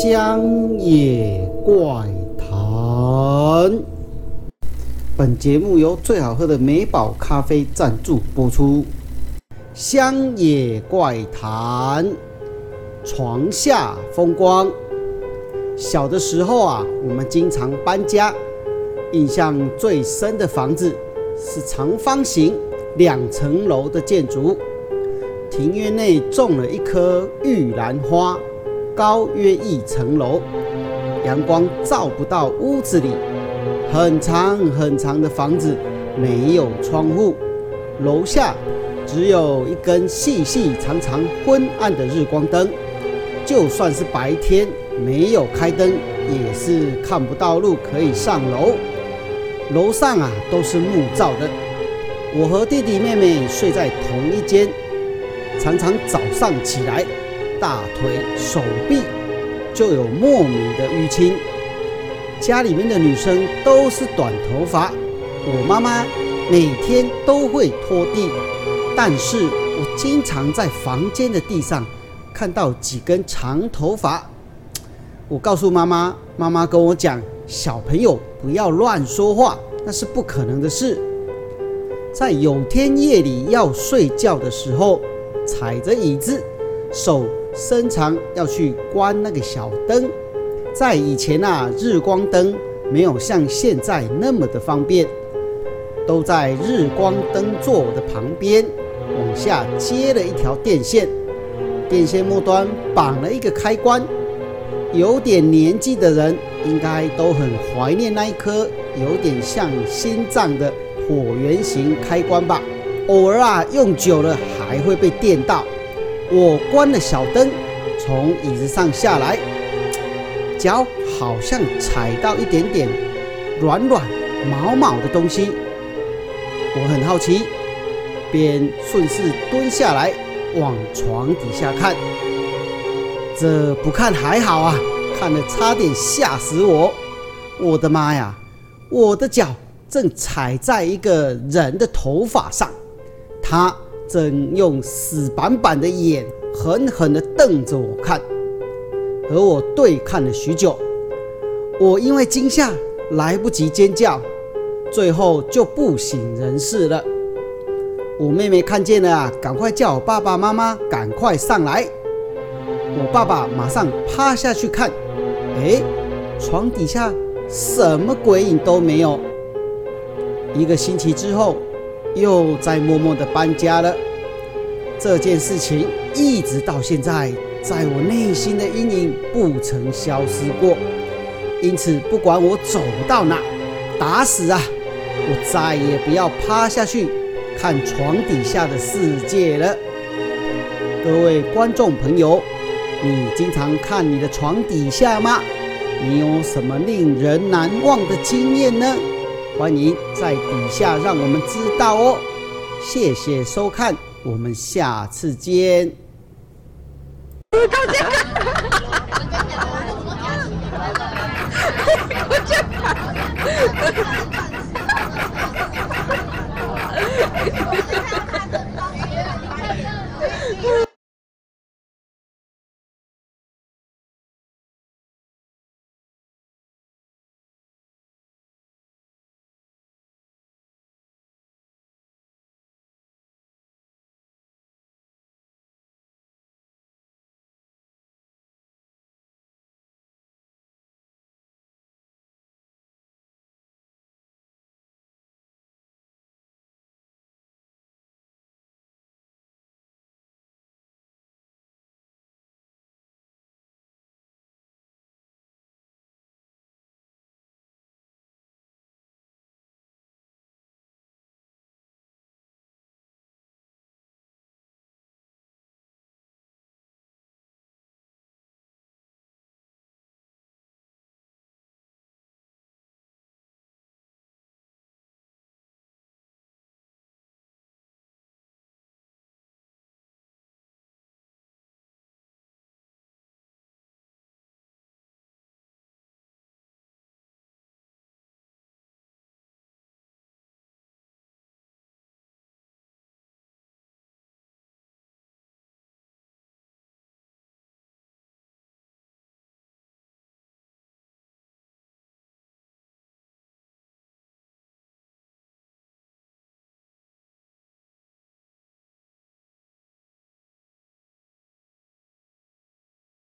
乡野怪谈。本节目由最好喝的美宝咖啡赞助播出。乡野怪谈，床下风光。小的时候啊，我们经常搬家，印象最深的房子是长方形两层楼的建筑，庭院内种了一棵玉兰花，高约一层楼，阳光照不到屋子里。很长很长的房子，没有窗户，楼下只有一根细细长长、昏暗的日光灯。就算是白天没有开灯，也是看不到路可以上楼。楼上啊都是木造的。我和弟弟妹妹睡在同一间，常常早上起来，大腿、手臂就有莫名的淤青。家里面的女生都是短头发，我妈妈每天都会拖地，但是我经常在房间的地上看到几根长头发。我告诉妈妈，妈妈跟我讲，小朋友不要乱说话，那是不可能的事。在有天夜里要睡觉的时候，踩着椅子，手伸长要去关那个小灯。在以前啊，日光灯没有像现在那么的方便，都在日光灯座的旁边往下接了一条电线，电线末端绑了一个开关。有点年纪的人应该都很怀念那一颗有点像心脏的椭圆形开关吧？偶尔啊，用久了还会被电到。我关了小灯，从椅子上下来。脚好像踩到一点点软软毛毛的东西，我很好奇，便顺势蹲下来往床底下看。这不看还好啊，看了差点吓死我！我的妈呀，我的脚正踩在一个人的头发上，他正用死板板的眼狠狠地瞪着我看。和我对看了许久，我因为惊吓来不及尖叫，最后就不省人事了。我妹妹看见了啊，赶快叫我爸爸妈妈赶快上来。我爸爸马上趴下去看，哎，床底下什么鬼影都没有。一个星期之后，又在默默的搬家了。这件事情一直到现在。在我内心的阴影不曾消失过，因此不管我走到哪，打死啊，我再也不要趴下去看床底下的世界了。各位观众朋友，你经常看你的床底下吗？你有什么令人难忘的经验呢？欢迎在底下让我们知道哦。谢谢收看我们下次见。